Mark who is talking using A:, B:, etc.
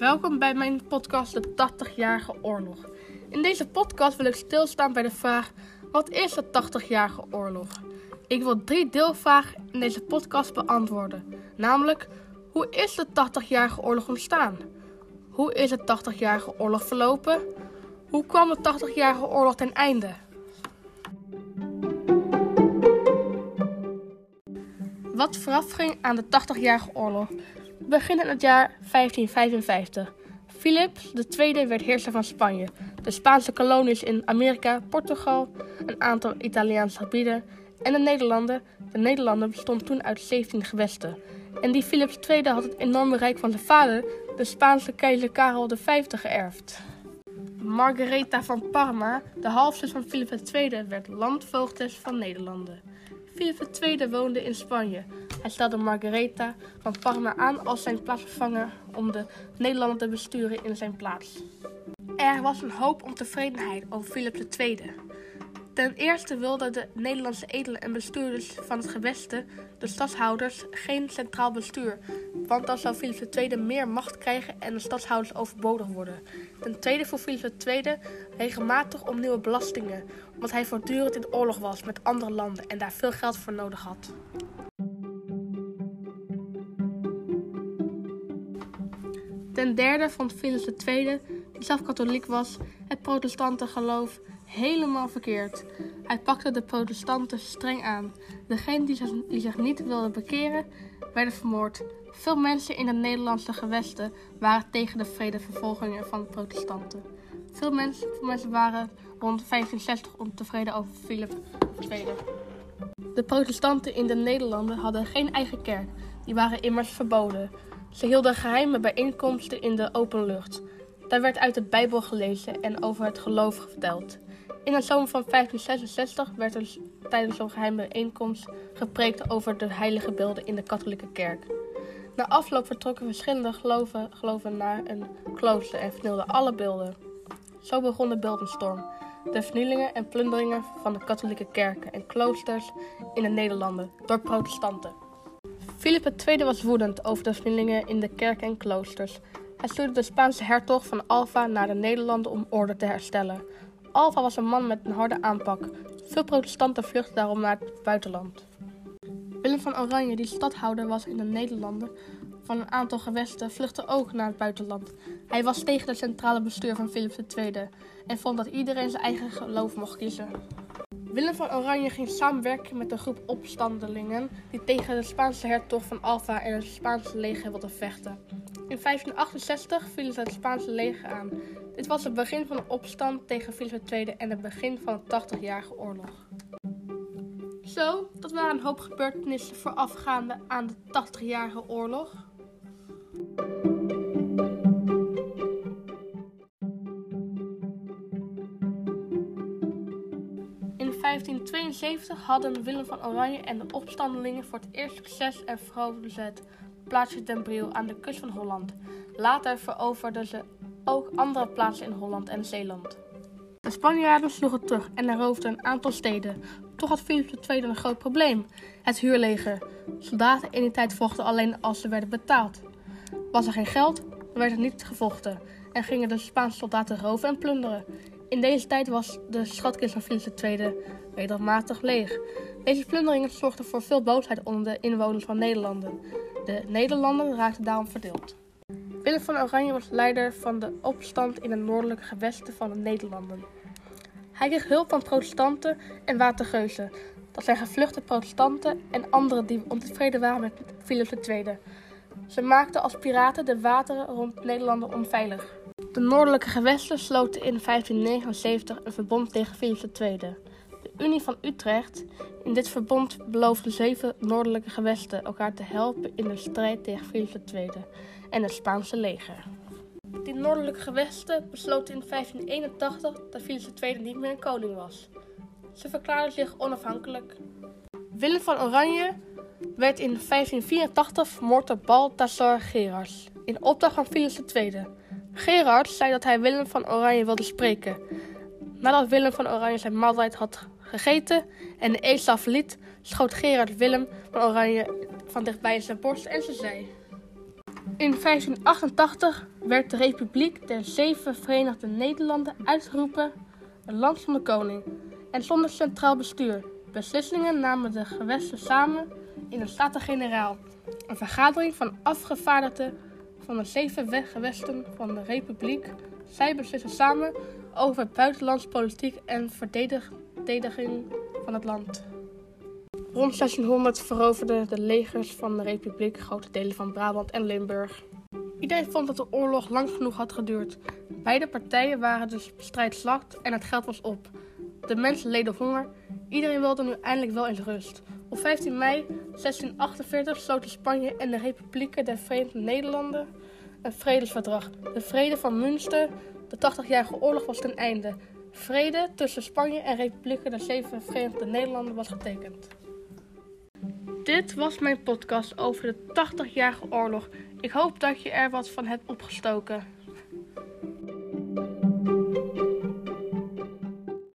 A: Welkom bij mijn podcast De 80-jarige oorlog. In deze podcast wil ik stilstaan bij de vraag: wat is de 80-jarige oorlog? Ik wil drie deelvragen in deze podcast beantwoorden. Namelijk: hoe is de 80-jarige oorlog ontstaan? Hoe is de 80-jarige oorlog verlopen? Hoe kwam de 80-jarige oorlog ten einde? Wat voorafging aan de 80-jarige oorlog? We beginnen in het jaar 1555. Philip II werd heerser van Spanje. De Spaanse kolonies in Amerika, Portugal, een aantal Italiaanse gebieden en de Nederlanden. De Nederlanden bestonden toen uit 17 gewesten. En die Philips II had het enorme rijk van zijn vader, de Spaanse keizer Karel V, geërfd. Margaretha van Parma, de halfzus van Philip II, werd landvoogdes van Nederlanden. Philip II woonde in Spanje. Hij stelde Margaretha van Parma aan als zijn plaatsvervanger om de Nederlanden te besturen in zijn plaats. Er was een hoop ontevredenheid over Philip II. Ten eerste wilden de Nederlandse edelen en bestuurders van het geweste, de stadshouders, geen centraal bestuur, want dan zou Philips II meer macht krijgen en de stadshouders overbodig worden. Ten tweede voor Philips II regelmatig om nieuwe belastingen, omdat hij voortdurend in oorlog was met andere landen en daar veel geld voor nodig had. Ten derde vond Philips II, die zelf katholiek was, het protestante geloof helemaal verkeerd. Hij pakte de protestanten streng aan. Degenen die zich, niet wilden bekeren, werden vermoord. Veel mensen in de Nederlandse gewesten waren tegen de vredevervolgingen van de protestanten. Veel mensen, mensen waren rond 1560 ontevreden over Philip II. De protestanten in de Nederlanden hadden geen eigen kerk. Die waren immers verboden. Ze hielden geheime bijeenkomsten in de open lucht. Daar werd uit de Bijbel gelezen en over het geloof verteld. In de zomer van 1566 werd er tijdens zo'n geheime bijeenkomst gepreekt over de heilige beelden in de katholieke kerk. Na afloop vertrokken verschillende geloven, geloven naar een klooster en vernielden alle beelden. Zo begon de beeldenstorm. De vernielingen en plunderingen van de katholieke kerken en kloosters in de Nederlanden door protestanten. Philip II was woedend over de vernielingen in de kerken en kloosters. Hij stuurde de Spaanse hertog van Alva naar de Nederlanden om orde te herstellen. Alva was een man met een harde aanpak. Veel protestanten vluchtten daarom naar het buitenland. Willem van Oranje, die stadhouder was in de Nederlanden van een aantal gewesten, vluchtte ook naar het buitenland. Hij was tegen het centrale bestuur van Philips II en vond dat iedereen zijn eigen geloof mocht kiezen. Willem van Oranje ging samenwerken met een groep opstandelingen die tegen de Spaanse hertog van Alva en het Spaanse leger wilden vechten. In 1568 vielen ze het Spaanse leger aan. Dit was het begin van de opstand tegen Philips II en het begin van de 80-jarige oorlog. Zo, dat waren een hoop gebeurtenissen voorafgaande aan de 80-jarige oorlog. In 1572 hadden Willem van Oranje en de opstandelingen voor het eerst succes en veroverden ze het plaatsje Den Briel aan de kust van Holland. Later veroverden ze ook andere plaatsen in Holland en Zeeland. De Spanjaarden sloegen terug en eroverden een aantal steden. Toch had Philips II een groot probleem: het huurleger. Soldaten in die tijd vochten alleen als ze werden betaald. Was er geen geld, dan werd er niet gevochten en gingen de Spaanse soldaten roven en plunderen. In deze tijd was de schatkist van Philips II regelmatig leeg. Deze plunderingen zorgden voor veel boosheid onder de inwoners van Nederlanden. De Nederlanden raakten daarom verdeeld. Willem van Oranje was leider van de opstand in de noordelijke gewesten van de Nederlanden. Hij kreeg hulp van protestanten en watergeuzen. Dat zijn gevluchte protestanten en anderen die ontevreden waren met Philips II. Ze maakten als piraten de wateren rond Nederlanden onveilig. De noordelijke gewesten sloten in 1579 een verbond tegen Philips II. Unie van Utrecht. In dit verbond beloofden zeven noordelijke gewesten elkaar te helpen in de strijd tegen Philips II en het Spaanse leger. Die noordelijke gewesten besloten in 1581 dat Philips II niet meer een koning was. Ze verklaarden zich onafhankelijk. Willem van Oranje werd in 1584 vermoord door Balthasar Gerards in opdracht van Philips II. Gerard zei dat hij Willem van Oranje wilde spreken. Nadat Willem van Oranje zijn maaltijd had gegeten. En de eetzaal verliet, schoot Gerard Willem van Oranje van dichtbij zijn borst en ze zei: In 1588 werd de Republiek der Zeven Verenigde Nederlanden uitgeroepen, een land van de koning, en zonder centraal bestuur. Beslissingen namen de gewesten samen in de Staten-Generaal, een vergadering van afgevaardigden van de zeven gewesten van de Republiek. Zij beslissen samen over buitenlandse politiek en van het land. Rond 1600 veroverden de legers van de Republiek grote delen van Brabant en Limburg. Iedereen vond dat de oorlog lang genoeg had geduurd. Beide partijen waren dus strijdslacht en het geld was op. De mensen leden honger. Iedereen wilde nu eindelijk wel eens rust. Op 15 mei 1648 sloten Spanje en de Republieken der Verenigde Nederlanden een vredesverdrag. De Vrede van Münster, de 80-jarige oorlog, was ten einde. Vrede tussen Spanje en Republieken der Zeven Verenigde Nederlanden was getekend. Dit was mijn podcast over de 80-jarige oorlog. Ik hoop dat je er wat van hebt opgestoken.